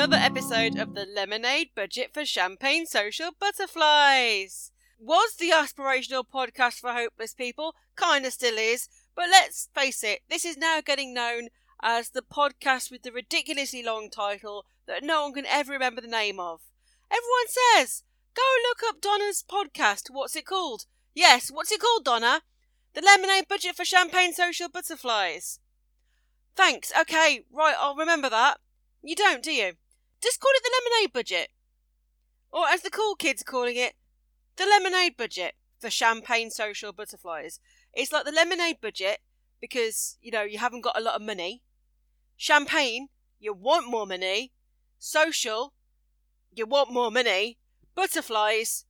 another episode of the Lemonade Budget for Champagne Social Butterflies. Was the aspirational podcast for hopeless people, kinda still is, but let's face it, this is now getting known as the podcast with the ridiculously long title that no one can ever remember the name of. Everyone says, go look up Donna's podcast. What's it called? Yes, what's it called, Donna? The Lemonade Budget for Champagne Social Butterflies. Thanks. Okay, right, I'll remember that. You don't, do you? Just call it the lemonade budget. Or as the cool kids are calling it, the lemonade budget for champagne social butterflies. It's like the lemonade budget because, you know, you haven't got a lot of money. Champagne, you want more money. Social, you want more money. Butterflies,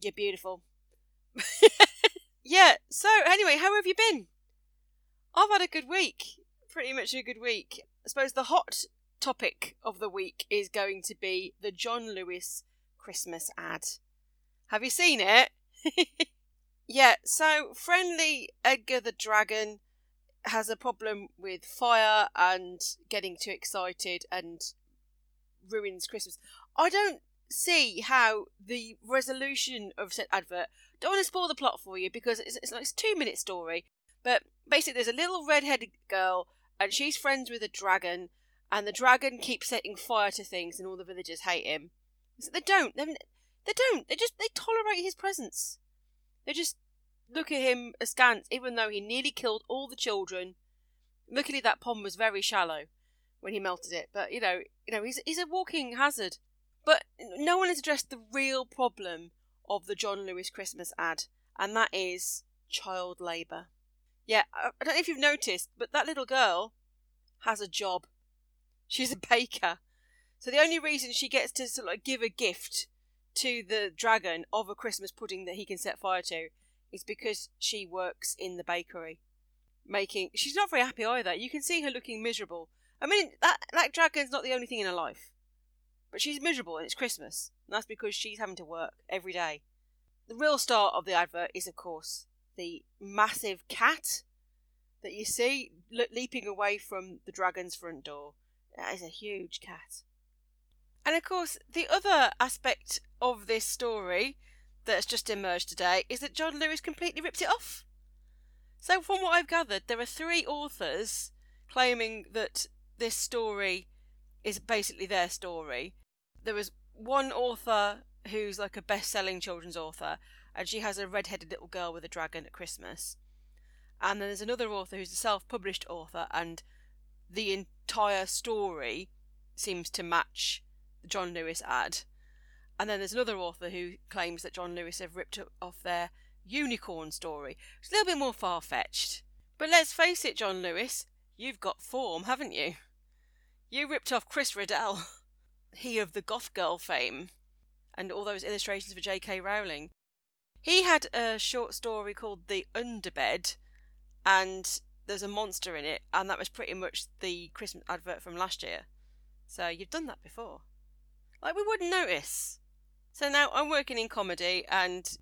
you're beautiful. yeah, so anyway, how have you been? I've had a good week. Pretty much a good week. I suppose the hot topic of the week is going to be the John Lewis Christmas ad. Have you seen it? yeah, so friendly Edgar the Dragon has a problem with fire and getting too excited and ruins Christmas. I don't see how the resolution of said advert. Don't want to spoil the plot for you because it's it's, two minute story. But basically, there's a little red-headed girl and she's friends with a dragon, and the dragon keeps setting fire to things, and all the villagers hate him. So they don't. They, they don't. They just they tolerate his presence. They just look at him askance, even though he nearly killed all the children. Luckily, that pond was very shallow when he melted it. But you know, you know, he's he's a walking hazard. But no one has addressed the real problem of the John Lewis Christmas ad, and that is child labour. Yeah, I don't know if you've noticed, but that little girl has a job. She's a baker. So the only reason she gets to sort of like give a gift to the dragon of a Christmas pudding that he can set fire to is because she works in the bakery. Making she's not very happy either. You can see her looking miserable. I mean that that dragon's not the only thing in her life. But she's miserable and it's Christmas. And that's because she's having to work every day. The real star of the advert is of course the massive cat that you see le- leaping away from the dragon's front door. That is a huge cat. And of course, the other aspect of this story that's just emerged today is that John Lewis completely ripped it off. So, from what I've gathered, there are three authors claiming that this story is basically their story. There was one author who's like a best selling children's author, and she has a red headed little girl with a dragon at Christmas. And then there's another author who's a self published author, and the entire story seems to match the John Lewis ad. And then there's another author who claims that John Lewis have ripped off their unicorn story. It's a little bit more far fetched. But let's face it, John Lewis, you've got form, haven't you? You ripped off Chris Riddell, he of the Goth Girl fame, and all those illustrations for J.K. Rowling. He had a short story called The Underbed, and there's a monster in it, and that was pretty much the Christmas advert from last year. So you've done that before. Like we wouldn't notice. So now I'm working in comedy, and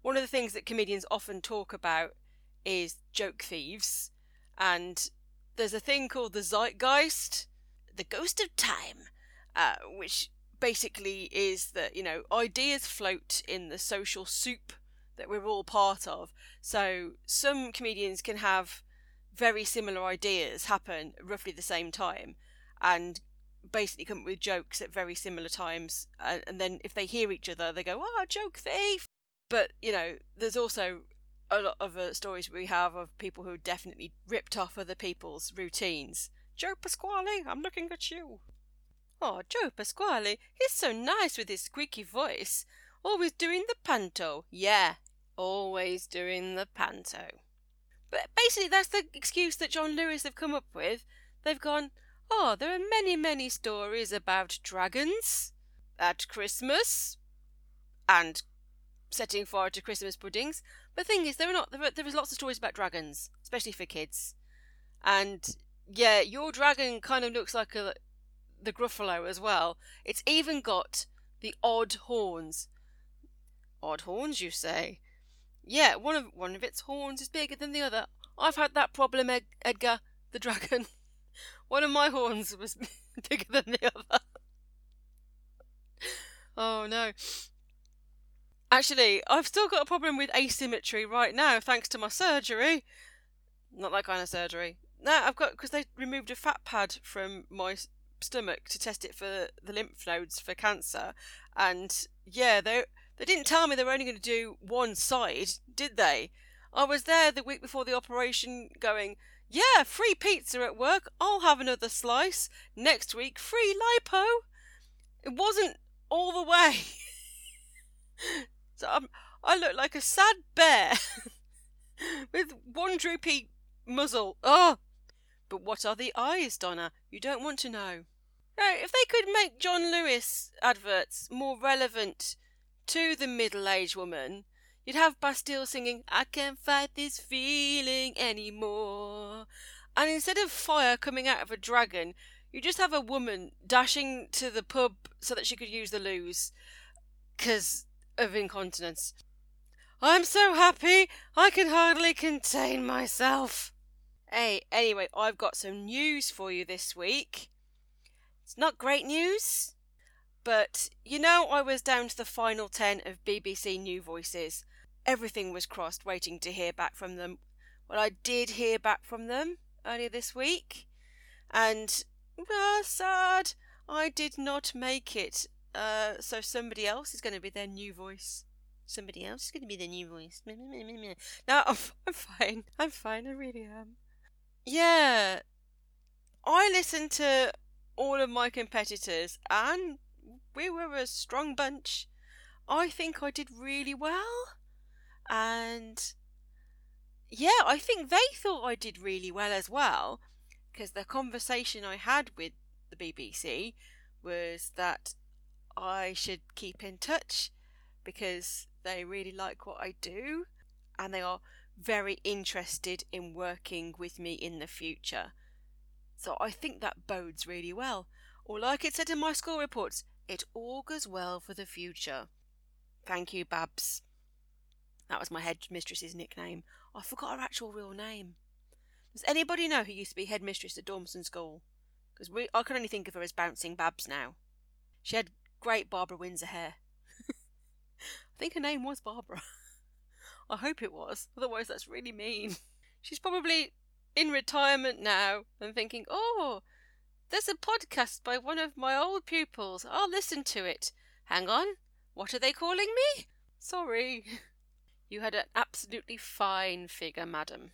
one of the things that comedians often talk about is joke thieves. And there's a thing called the zeitgeist, the ghost of time, uh, which basically is that, you know, ideas float in the social soup that we're all part of. So some comedians can have very similar ideas happen roughly the same time and basically come up with jokes at very similar times and, and then if they hear each other they go oh joke thief. But you know there's also a lot of uh, stories we have of people who definitely ripped off other people's routines. Joe pasquale i'm looking at you. Oh joe pasquale he's so nice with his squeaky voice. Always doing the panto. Yeah always doing the panto. But basically, that's the excuse that John Lewis have come up with. They've gone, oh, there are many, many stories about dragons at Christmas and setting fire to Christmas puddings. But the thing is, there are not. There, are, lots of stories about dragons, especially for kids. And yeah, your dragon kind of looks like a the Gruffalo as well. It's even got the odd horns. Odd horns, you say? Yeah, one of one of its horns is bigger than the other. I've had that problem, Ed- Edgar the dragon. one of my horns was bigger than the other. Oh no. Actually, I've still got a problem with asymmetry right now, thanks to my surgery. Not that kind of surgery. No, I've got because they removed a fat pad from my stomach to test it for the lymph nodes for cancer, and yeah, they they didn't tell me they were only going to do one side, did they? I was there the week before the operation, going, yeah, free pizza at work. I'll have another slice next week. Free lipo. It wasn't all the way. so I'm, I look like a sad bear with one droopy muzzle. Oh, but what are the eyes, Donna? You don't want to know. Now, if they could make John Lewis adverts more relevant to the middle-aged woman, you'd have Bastille singing, I can't fight this feeling anymore. And instead of fire coming out of a dragon, you just have a woman dashing to the pub so that she could use the loos because of incontinence. I'm so happy I can hardly contain myself. Hey, anyway, I've got some news for you this week. It's not great news, but you know, I was down to the final 10 of BBC New Voices. Everything was crossed, waiting to hear back from them. Well, I did hear back from them earlier this week, and ah, sad, I did not make it. Uh, so somebody else is going to be their new voice. Somebody else is going to be their new voice. no, I'm, I'm fine. I'm fine. I really am. Yeah, I listened to all of my competitors, and we were a strong bunch. I think I did really well, and yeah, I think they thought I did really well as well, because the conversation I had with the BBC was that I should keep in touch because they really like what I do and they are very interested in working with me in the future. So I think that bodes really well. Or, like it said in my school reports, it augurs well for the future. Thank you, Babs. That was my headmistress's nickname. I forgot her actual real name. Does anybody know who used to be headmistress at Dormston School? Because I can only think of her as Bouncing Babs now. She had great Barbara Windsor hair. I think her name was Barbara. I hope it was, otherwise, that's really mean. She's probably in retirement now and thinking, oh, there's a podcast by one of my old pupils. I'll listen to it. Hang on, what are they calling me? Sorry. You had an absolutely fine figure, madam.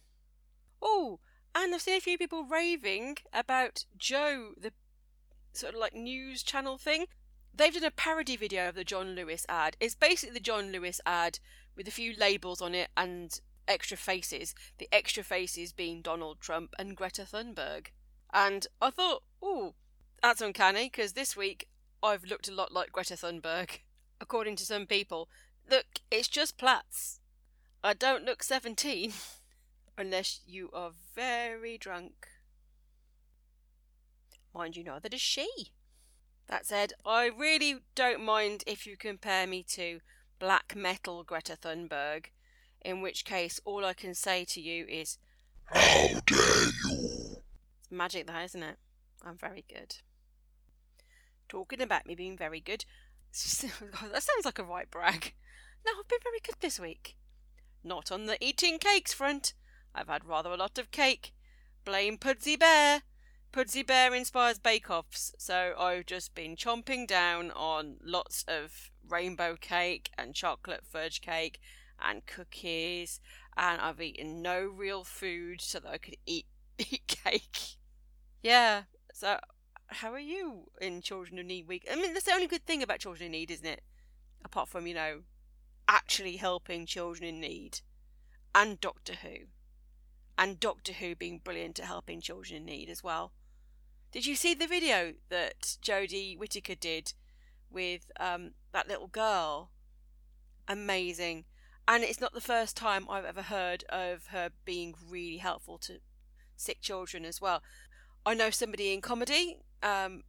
Oh, and I've seen a few people raving about Joe, the sort of like news channel thing. They've done a parody video of the John Lewis ad. It's basically the John Lewis ad with a few labels on it and extra faces. The extra faces being Donald Trump and Greta Thunberg. And I thought, oh, that's uncanny because this week I've looked a lot like Greta Thunberg, according to some people. Look, it's just plaits. I don't look 17 unless you are very drunk. Mind you, neither does she. That said, I really don't mind if you compare me to black metal Greta Thunberg, in which case all I can say to you is, How dare you! It's magic, that, isn't it? I'm very good. Talking about me being very good, that sounds like a right brag. No, I've been very good this week. Not on the eating cakes front. I've had rather a lot of cake. Blame Pudsey Bear. Pudsey Bear inspires bake-offs, so I've just been chomping down on lots of rainbow cake and chocolate fudge cake and cookies, and I've eaten no real food so that I could eat eat cake. Yeah, so how are you in Children in Need Week? I mean, that's the only good thing about Children in Need, isn't it? Apart from, you know, actually helping children in need. And Doctor Who. And Doctor Who being brilliant at helping children in need as well. Did you see the video that Jodie Whittaker did with um, that little girl? Amazing. And it's not the first time I've ever heard of her being really helpful to sick children as well. I know somebody in comedy um,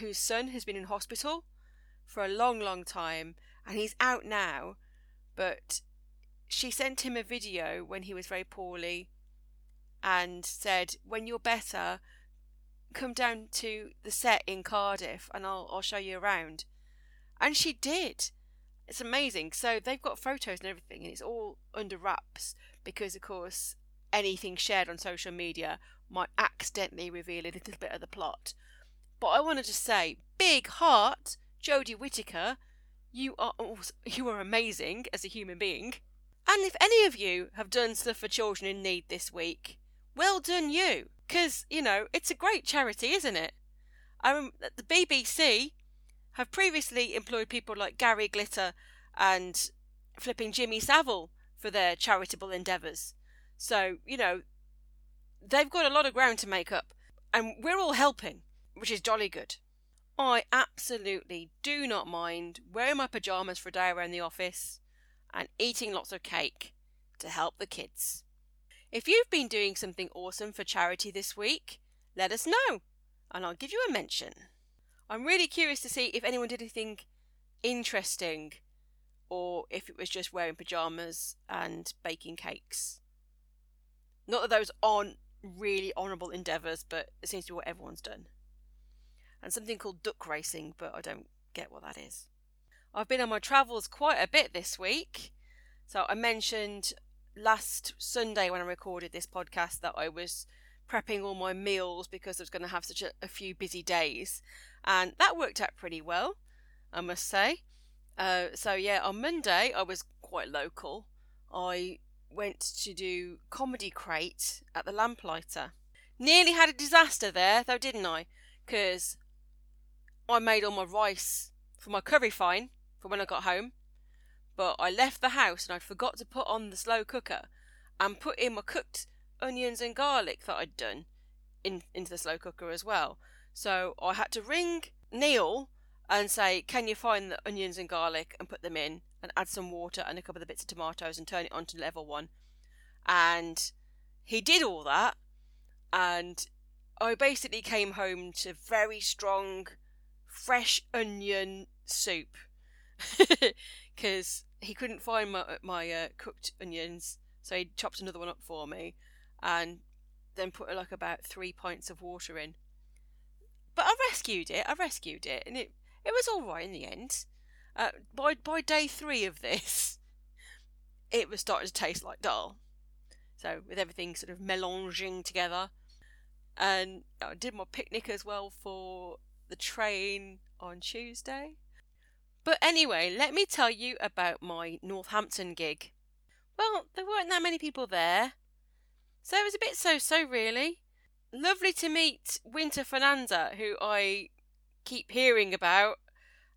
whose son has been in hospital for a long, long time, and he's out now. But she sent him a video when he was very poorly and said, When you're better, come down to the set in Cardiff and I'll, I'll show you around. And she did. It's amazing. So they've got photos and everything, and it's all under wraps because, of course, anything shared on social media might accidentally reveal a little bit of the plot. But I wanted to say, big heart, Jodie Whittaker, you are you are amazing as a human being. And if any of you have done stuff for children in need this week, well done you. Because, you know, it's a great charity, isn't it? I the BBC have previously employed people like Gary Glitter and flipping Jimmy Savile for their charitable endeavours. So, you know, they've got a lot of ground to make up. And we're all helping, which is jolly good. I absolutely do not mind wearing my pyjamas for a day around the office and eating lots of cake to help the kids. If you've been doing something awesome for charity this week, let us know and I'll give you a mention. I'm really curious to see if anyone did anything interesting or if it was just wearing pyjamas and baking cakes. Not that those aren't really honourable endeavours, but it seems to be what everyone's done. And something called duck racing, but I don't get what that is. I've been on my travels quite a bit this week. So I mentioned last Sunday when I recorded this podcast that I was prepping all my meals because I was going to have such a, a few busy days. And that worked out pretty well, I must say. Uh, so yeah, on Monday I was quite local. I went to do Comedy Crate at the Lamplighter. Nearly had a disaster there, though, didn't I? Because I made all my rice for my curry fine for when I got home, but I left the house and I forgot to put on the slow cooker and put in my cooked onions and garlic that I'd done in into the slow cooker as well. So I had to ring Neil and say, "Can you find the onions and garlic and put them in and add some water and a couple of bits of tomatoes and turn it on to level one?" And he did all that, and I basically came home to very strong, fresh onion soup because he couldn't find my my uh, cooked onions, so he chopped another one up for me, and then put like about three pints of water in. But I rescued it. I rescued it, and it it was all right in the end. Uh, by by day three of this, it was starting to taste like dal. So with everything sort of melanging together, and I did my picnic as well for the train on Tuesday. But anyway, let me tell you about my Northampton gig. Well, there weren't that many people there, so it was a bit so so, really. Lovely to meet Winter Fernanda, who I keep hearing about,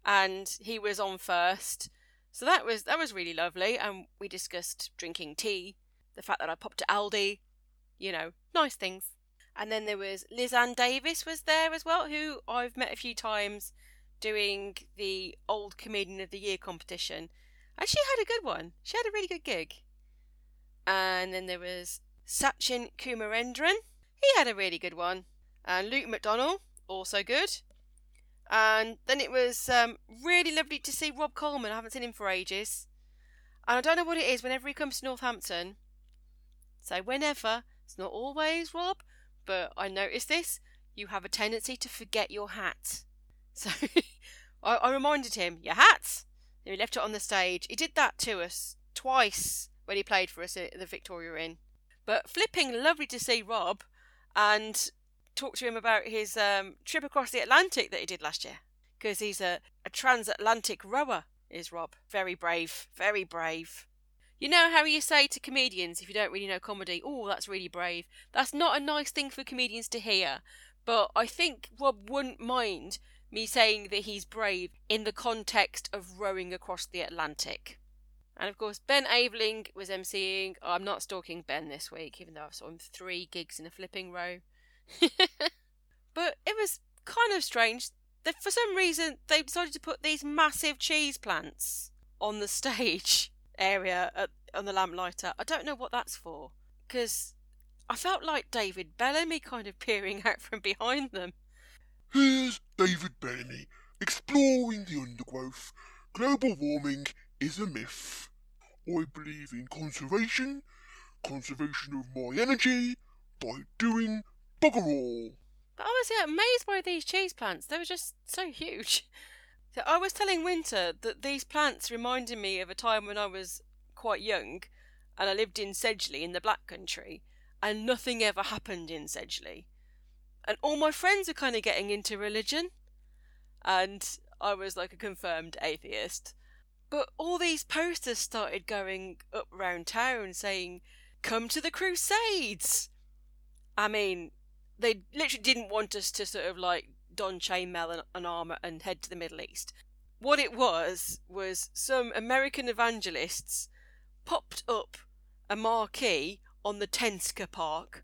and he was on first. So that was that was really lovely, and we discussed drinking tea, the fact that I popped to Aldi, you know, nice things. And then there was Liz Ann Davis was there as well, who I've met a few times doing the old comedian of the year competition, and she had a good one. She had a really good gig. And then there was Sachin Kumarendran. He had a really good one. And Luke McDonnell, also good. And then it was um, really lovely to see Rob Coleman. I haven't seen him for ages. And I don't know what it is whenever he comes to Northampton. So whenever, it's not always Rob, but I noticed this. You have a tendency to forget your hat. So I, I, reminded him, your hat. And he left it on the stage. He did that to us twice when he played for us at the Victoria Inn. But flipping lovely to see Rob and talk to him about his um, trip across the Atlantic that he did last year. Because he's a, a transatlantic rower, is Rob. Very brave, very brave. You know how you say to comedians, if you don't really know comedy, oh, that's really brave. That's not a nice thing for comedians to hear. But I think Rob wouldn't mind me saying that he's brave in the context of rowing across the Atlantic. And of course, Ben Aveling was emceeing. Oh, I'm not stalking Ben this week, even though I saw him three gigs in a flipping row. but it was kind of strange that for some reason they decided to put these massive cheese plants on the stage area at, on the lamplighter. I don't know what that's for because I felt like David Bellamy kind of peering out from behind them. Here's David Bellamy exploring the undergrowth. Global warming is a myth. I believe in conservation, conservation of my energy, by doing But I was yeah, amazed by these cheese plants. They were just so huge. So I was telling Winter that these plants reminded me of a time when I was quite young and I lived in Sedgley in the Black Country and nothing ever happened in Sedgley. And all my friends are kind of getting into religion. And I was like a confirmed atheist. But all these posters started going up round town saying, Come to the Crusades! I mean, they literally didn't want us to sort of like don chainmail and, and armor and head to the Middle East. What it was was some American evangelists popped up a marquee on the Tenska Park.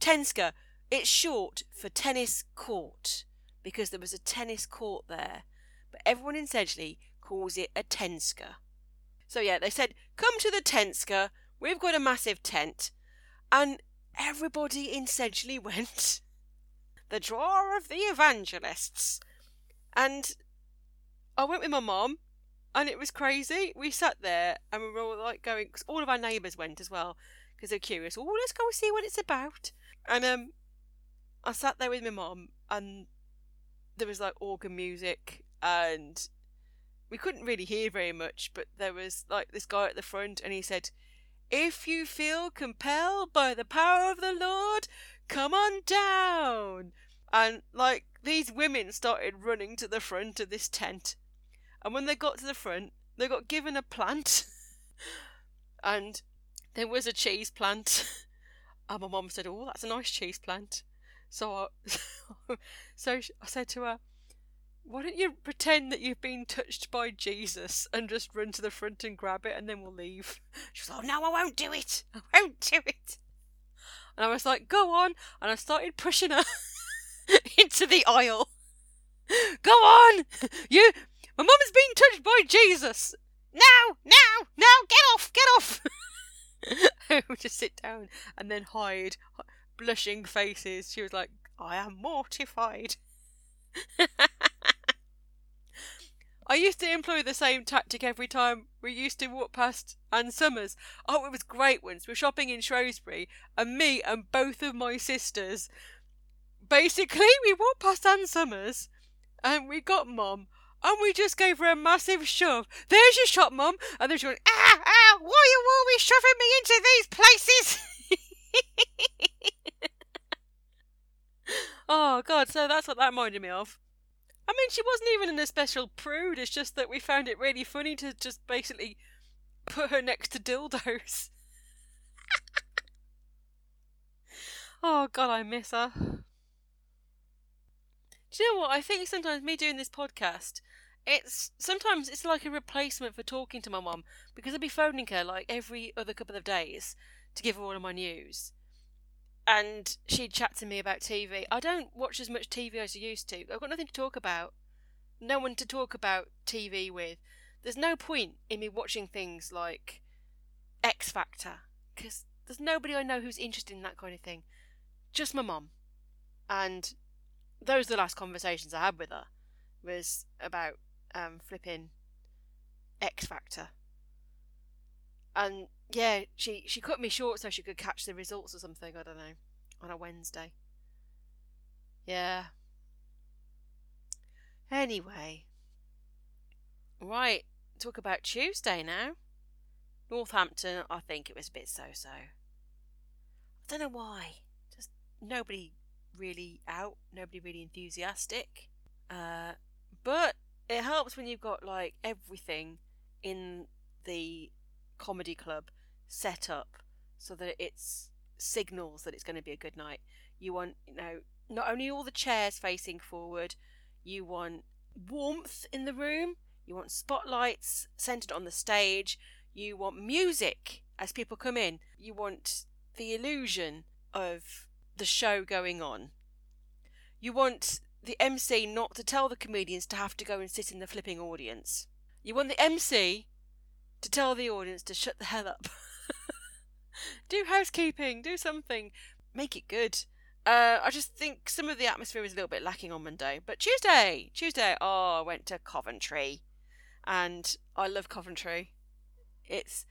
Tenska, it's short for tennis court because there was a tennis court there, but everyone in Sedgley calls it a Tenska. So yeah, they said, "Come to the Tenska. We've got a massive tent," and everybody in Sedgley went. The drawer of the evangelists, and I went with my mom, and it was crazy. We sat there and we were all like going because all of our neighbours went as well because they're curious. Oh, let's go see what it's about. And um, I sat there with my mom, and there was like organ music, and we couldn't really hear very much. But there was like this guy at the front, and he said, "If you feel compelled by the power of the Lord, come on down." And like these women started running to the front of this tent, and when they got to the front, they got given a plant, and there was a cheese plant. and my mum said, "Oh, that's a nice cheese plant." So, I, so I said to her, "Why don't you pretend that you've been touched by Jesus and just run to the front and grab it, and then we'll leave?" She was like, "Oh no, I won't do it. I won't do it." And I was like, "Go on!" And I started pushing her into the aisle. Go on, you. My mum's been touched by Jesus. No, no, no! Get off! Get off! I would just sit down and then hide, blushing faces. She was like, I am mortified. I used to employ the same tactic every time we used to walk past Ann Summers. Oh, it was great once. We were shopping in Shrewsbury, and me and both of my sisters basically we walked past Ann Summers and we got mum and we just gave her a massive shove. There's your shop, mum. And then she went, ah, ah, why are you always shoving me into these places? oh, God, so that's what that reminded me of. I mean, she wasn't even in a special prude, it's just that we found it really funny to just basically put her next to dildos. oh, God, I miss her. Do you know what? I think sometimes me doing this podcast it's sometimes it's like a replacement for talking to my mum because I'd be phoning her like every other couple of days to give her all of my news. And she'd chat to me about TV. I don't watch as much TV as I used to. I've got nothing to talk about. No one to talk about TV with. There's no point in me watching things like X Factor because there's nobody I know who's interested in that kind of thing. Just my mum. And those are the last conversations I had with her was about um, flipping X Factor. And yeah, she she cut me short so she could catch the results or something. I don't know on a Wednesday. Yeah. Anyway, right. Talk about Tuesday now. Northampton. I think it was a bit so-so. I don't know why. Just nobody really out. Nobody really enthusiastic. Uh, but it helps when you've got like everything in the comedy club set up so that it's signals that it's going to be a good night. You want, you know, not only all the chairs facing forward, you want warmth in the room, you want spotlights centered on the stage, you want music as people come in, you want the illusion of the show going on. You want the MC not to tell the comedians to have to go and sit in the flipping audience. You want the MC to tell the audience to shut the hell up. do housekeeping, do something, make it good. Uh, I just think some of the atmosphere was a little bit lacking on Monday. But Tuesday, Tuesday, oh, I went to Coventry, and I love Coventry. It's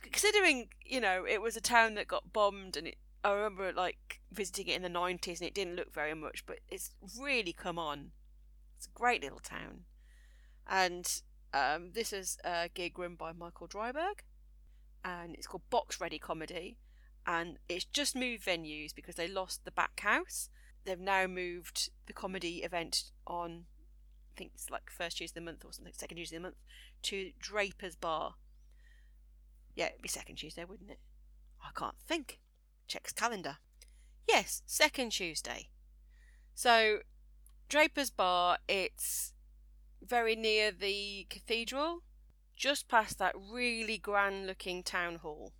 considering you know it was a town that got bombed and it I remember like visiting it in the nineties and it didn't look very much, but it's really come on. It's a great little town, and um, this is a gig run by Michael Dryberg, and it's called Box Ready Comedy, and it's just moved venues because they lost the back house. They've now moved the comedy event on, I think it's like first Tuesday of the month or something, second Tuesday of the month, to Draper's Bar. Yeah, it'd be second Tuesday, wouldn't it? I can't think. Checks calendar. Yes, second Tuesday. So, Draper's Bar, it's very near the cathedral, just past that really grand looking town hall.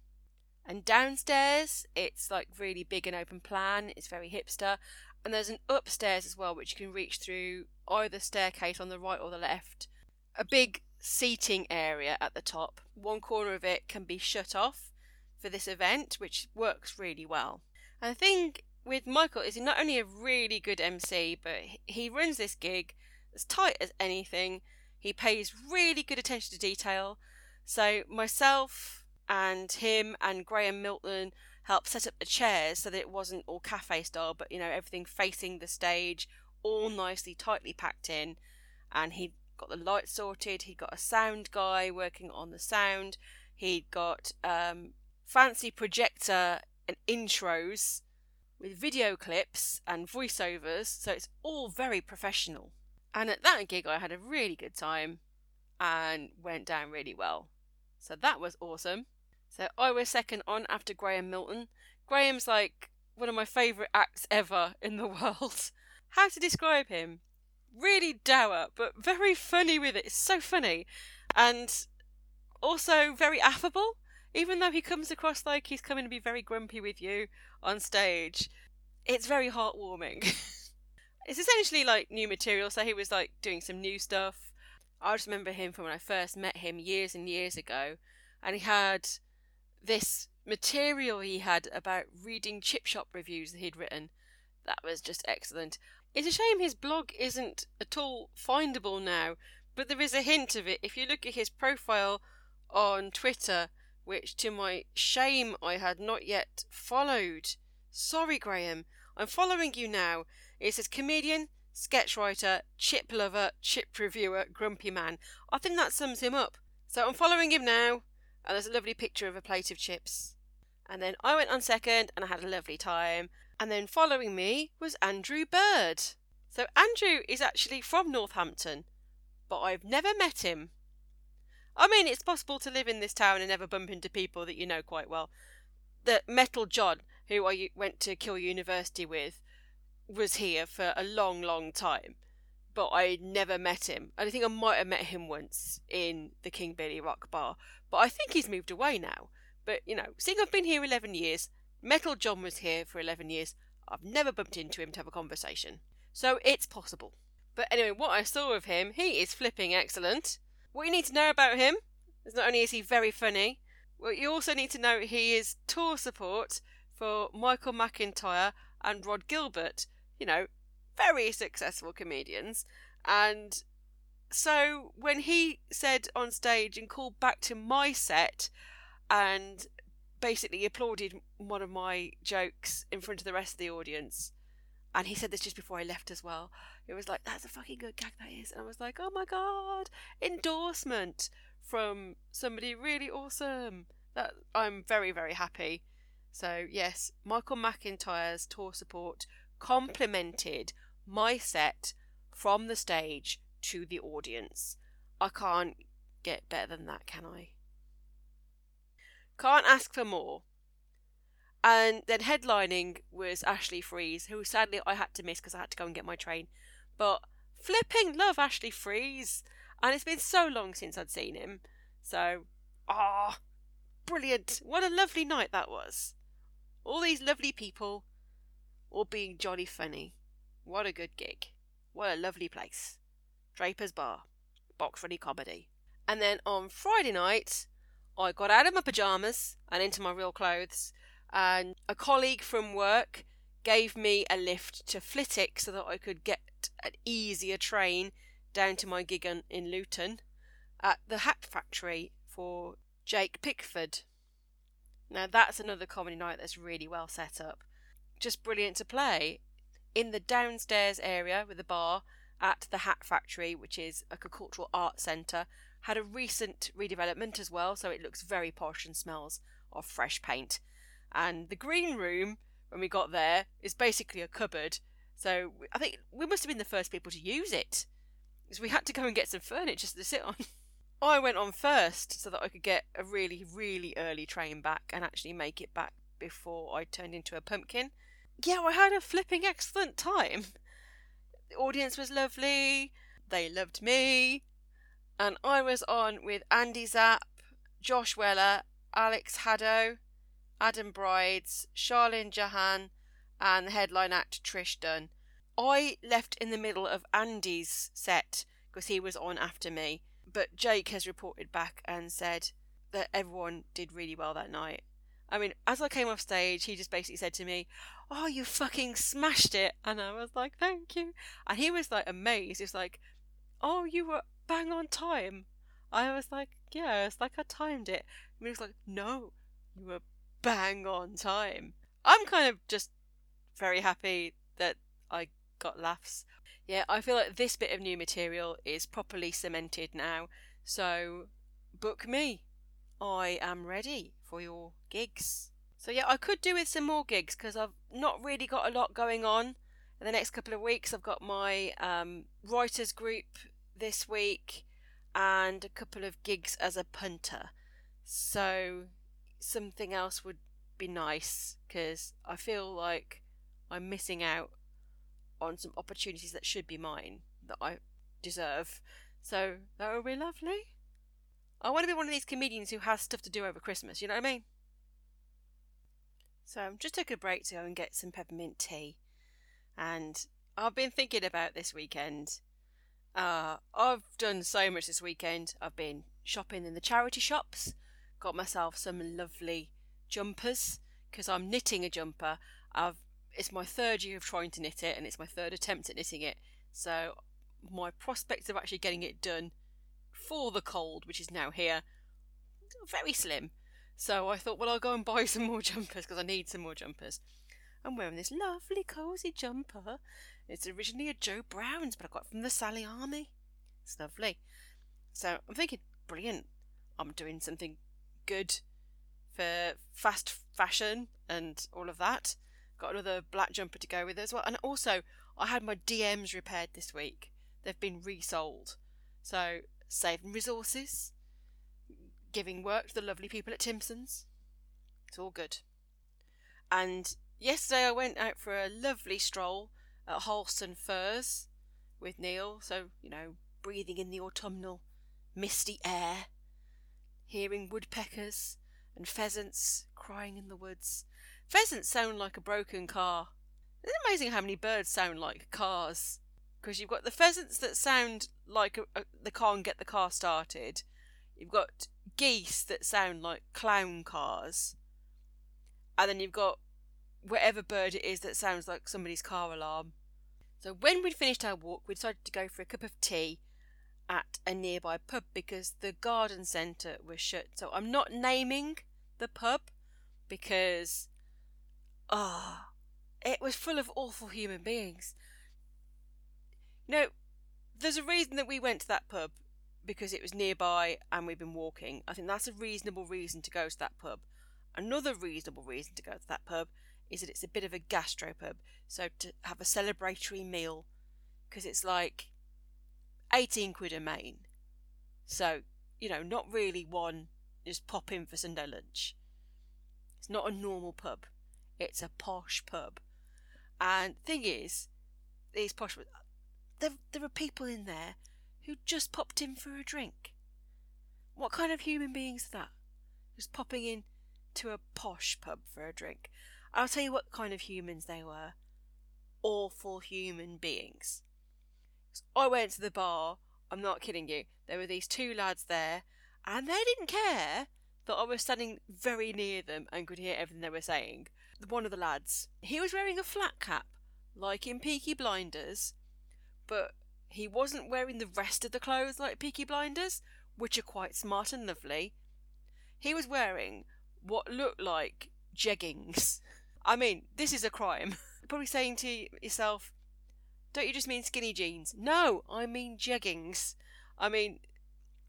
And downstairs, it's like really big and open plan, it's very hipster. And there's an upstairs as well, which you can reach through either staircase on the right or the left. A big seating area at the top. One corner of it can be shut off for this event, which works really well. And the thing with Michael is he's not only a really good MC, but he runs this gig as tight as anything. He pays really good attention to detail. So myself and him and Graham Milton helped set up the chairs so that it wasn't all cafe style, but you know everything facing the stage, all nicely tightly packed in. And he got the lights sorted. He got a sound guy working on the sound. He got um, fancy projector and intros with video clips and voiceovers, so it's all very professional. And at that gig, I had a really good time and went down really well. So that was awesome. So I was second on after Graham Milton. Graham's like one of my favourite acts ever in the world. How to describe him? really dour, but very funny with it. It's so funny. And also very affable, even though he comes across like he's coming to be very grumpy with you on stage. It's very heartwarming. it's essentially like new material, so he was like doing some new stuff. I just remember him from when I first met him years and years ago, and he had this material he had about reading chip shop reviews that he'd written. That was just excellent. It's a shame his blog isn't at all findable now, but there is a hint of it if you look at his profile on Twitter, which to my shame I had not yet followed. Sorry, Graham. I'm following you now. It says comedian, sketch writer, chip lover, chip reviewer, grumpy man. I think that sums him up. So I'm following him now, and there's a lovely picture of a plate of chips. And then I went on second, and I had a lovely time. And then following me was Andrew Bird. So Andrew is actually from Northampton, but I've never met him. I mean, it's possible to live in this town and never bump into people that you know quite well. The Metal John, who I went to Keele University with, was here for a long, long time, but I never met him. I think I might have met him once in the King Billy Rock Bar, but I think he's moved away now. But, you know, seeing I've been here 11 years, Metal John was here for 11 years. I've never bumped into him to have a conversation. So it's possible. But anyway, what I saw of him, he is flipping excellent. What you need to know about him is not only is he very funny, well, you also need to know he is tour support for Michael McIntyre and Rhod Gilbert. You know, very successful comedians. And so when he said on stage and called back to my set and basically applauded one of my jokes in front of the rest of the audience. And he said this just before I left as well. It was like, that's a fucking good gag, that is. And I was like, oh my god, endorsement from somebody really awesome. That I'm very, very happy. So, yes, Michael McIntyre's tour support complemented my set from the stage to the audience. I can't get better than that, can I? Can't ask for more. And then headlining was Ashley Frieze, who sadly I had to miss because I had to go and get my train. But flipping love Ashley Frieze. And it's been so long since I'd seen him. So, ah, oh, brilliant. What a lovely night that was. All these lovely people, all being jolly funny. What a good gig. What a lovely place. Draper's Bar. Box Ready Comedy. And then on Friday night, I got out of my pajamas and into my real clothes, and a colleague from work gave me a lift to Flitwick so that I could get an easier train down to my gig in Luton at the hat factory for Jake Pickford. Now that's another comedy night that's really well set up. Just brilliant to play. In the downstairs area with the bar at the Hat Factory, which is like a cultural arts centre, had a recent redevelopment as well, so it looks very posh and smells of fresh paint. And the green room, when we got there, is basically a cupboard. So I think we must have been the first people to use it. Because we had to go and get some furniture to sit on. I went on first so that I could get a really, really early train back and actually make it back before I turned into a pumpkin. Yeah, I had a flipping excellent time. The audience was lovely, they loved me, and I was on with Andy Zapp, Josh Weller, Alex Haddo, Adam Brides, Charlene Jahan, and the headline act Trish Dunn. I left in the middle of Andy's set because he was on after me but Jake has reported back and said that everyone did really well that night. I mean, as I came off stage, he just basically said to me, "Oh, you fucking smashed it," and I was like, "Thank you." And he was like amazed. He was like, "Oh, you were bang on time." I was like, "Yeah, it's like I timed it." And he was like, "No, you were bang on time." I'm kind of just very happy that I got laughs. Yeah, I feel like this bit of new material is properly cemented now. So book me. I am ready for your gigs. So yeah, I could do with some more gigs because I've not really got a lot going on in the next couple of weeks. I've got my um, writers group this week and a couple of gigs as a punter. So something else would be nice because I feel like I'm missing out on some opportunities that should be mine that I deserve. So that would be lovely. I want to be one of these comedians who has stuff to do over Christmas, you know what I mean? So I'm just took a break to go and get some peppermint tea. And I've been thinking about this weekend. Uh, I've done so much this weekend. I've been shopping in the charity shops, got myself some lovely jumpers because I'm knitting a jumper. I've it's my third year of trying to knit it and it's my third attempt at knitting it. So my prospects of actually getting it done for the cold, which is now here, very slim. So I thought, well, I'll go and buy some more jumpers because I need some more jumpers. I'm wearing this lovely cozy jumper. It's originally a Joe Browns, but I got it from the Sally Army. It's lovely. So I'm thinking, brilliant. I'm doing something good for fast fashion and all of that. Got another black jumper to go with as well. And also, I had my DMs repaired this week. They've been resold. So, saving resources, giving work to the lovely people at Timpson's. It's all good. And yesterday I went out for a lovely stroll at Harlestone Firs with Neil. So, you know, breathing in the autumnal, misty air, hearing woodpeckers and pheasants crying in the woods, Pheasants sound like a broken car. It's amazing how many birds sound like cars. Because you've got the pheasants that sound like a, a, they can't get the car started. You've got geese that sound like clown cars. And then you've got whatever bird it is that sounds like somebody's car alarm. So when we'd finished our walk, we decided to go for a cup of tea at a nearby pub because the garden centre was shut. So I'm not naming the pub because Ah, oh, it was full of awful human beings. You know, there's a reason that we went to that pub because it was nearby and we've been walking. I think that's a reasonable reason to go to that pub. Another reasonable reason to go to that pub is that it's a bit of a gastropub, so to have a celebratory meal because it's like 18 quid a main. So, you know, not really one just pop in for Sunday lunch. It's not a normal pub. It's a posh pub. And thing is, these posh there there are people in there who just popped in for a drink. What kind of human beings are that? Just popping in to a posh pub for a drink. I'll tell you what kind of humans they were. Awful human beings. I went to the bar, I'm not kidding you. There were these two lads there, and they didn't care that I was standing very near them and could hear everything they were saying one of the lads. He was wearing a flat cap, like in Peaky Blinders, but he wasn't wearing the rest of the clothes like Peaky Blinders, which are quite smart and lovely. He was wearing what looked like jeggings. I mean, this is a crime. Probably saying to yourself, don't you just mean skinny jeans? No, I mean jeggings. I mean,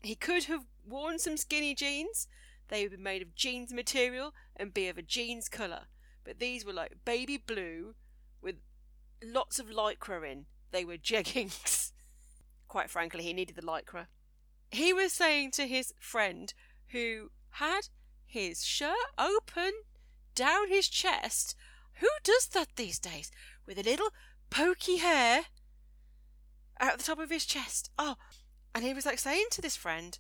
he could have worn some skinny jeans. They would be made of jeans material and be of a jeans colour. But these were like baby blue with lots of lycra in. They were jeggings. Quite frankly, he needed the lycra. He was saying to his friend who had his shirt open down his chest, who does that these days? With a little pokey hair out the top of his chest. Oh, and he was like saying to this friend,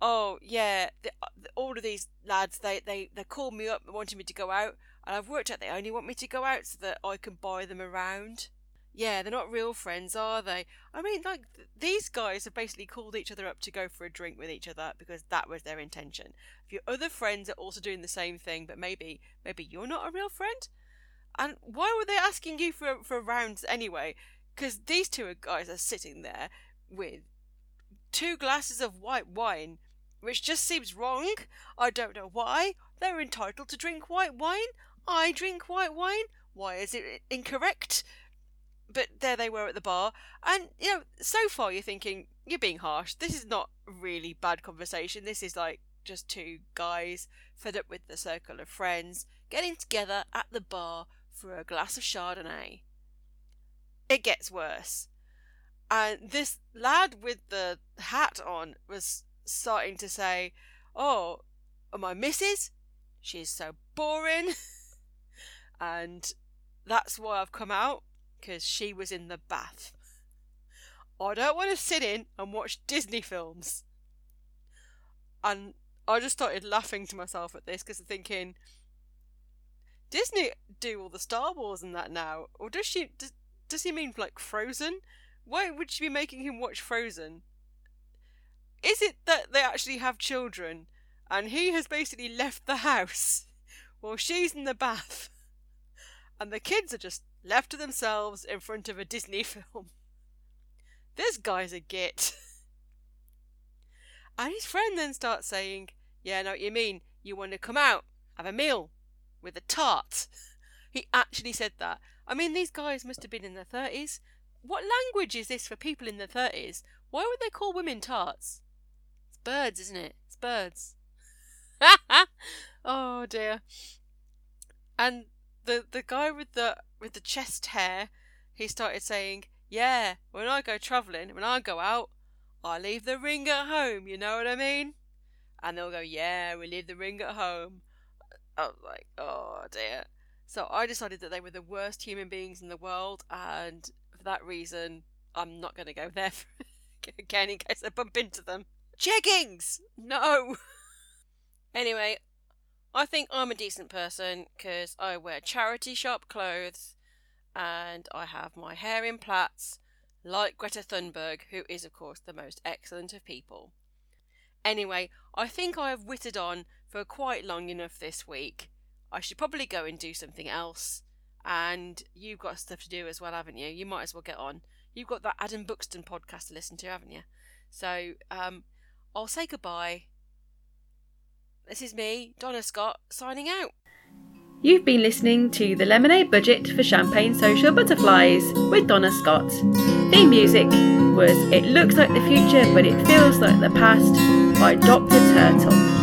"Oh yeah, the, uh, the, all of these lads they they they called me up wanting me to go out, and I've worked out they only want me to go out so that I can buy them around." Yeah, they're not real friends, are they? I mean, like th- these guys have basically called each other up to go for a drink with each other because that was their intention. If your other friends are also doing the same thing, but maybe maybe you're not a real friend, and why were they asking you for for rounds anyway? Because these two guys are sitting there with two glasses of white wine, which just seems wrong. I don't know why. They're entitled to drink white wine. I drink white wine. Why is it incorrect? But there they were at the bar, and you know, so far you're thinking you're being harsh. This is not really bad conversation. This is like just two guys fed up with the circle of friends getting together at the bar for a glass of Chardonnay. It gets worse. And this lad with the hat on was starting to say, Oh, my missus? She's so boring. and that's why I've come out, because she was in the bath. I don't want to sit in and watch Disney films. And I just started laughing to myself at this because I'm thinking, Disney do all the Star Wars and that now, or does she? Does, does he mean like Frozen? Why would she be making him watch Frozen? Is it that they actually have children, and he has basically left the house while she's in the bath, and the kids are just left to themselves in front of a Disney film? This guy's a git. And his friend then starts saying, Yeah, I know what you mean. You want to come out, have a meal, with a tart. He actually said that. I mean, these guys must have been in their 30s. What language is this for people in their 30s? Why would they call women tarts? It's birds, isn't it? It's birds. oh dear. And the the guy with the with the chest hair, he started saying, "Yeah, when I go travelling, when I go out, I leave the ring at home. You know what I mean?" And they'll go, "Yeah, we leave the ring at home." I was like, oh dear. So I decided that they were the worst human beings in the world, and for that reason, I'm not going to go there again in case I bump into them. Jeggings! No! anyway, I think I'm a decent person because I wear charity shop clothes and I have my hair in plaits, like Greta Thunberg, who is, of course, the most excellent of people. Anyway, I think I have witted on for quite long enough this week. I should probably go and do something else. And you've got stuff to do as well, haven't you? You might as well get on. You've got that Adam Buxton podcast to listen to, haven't you? So, um, I'll say goodbye. This is me, Donna Scott, signing out. You've been listening to The Lemonade Budget for Champagne Social Butterflies with Donna Scott. Theme music was It Looks Like the Future But It Feels Like the Past by Dr. Turtle.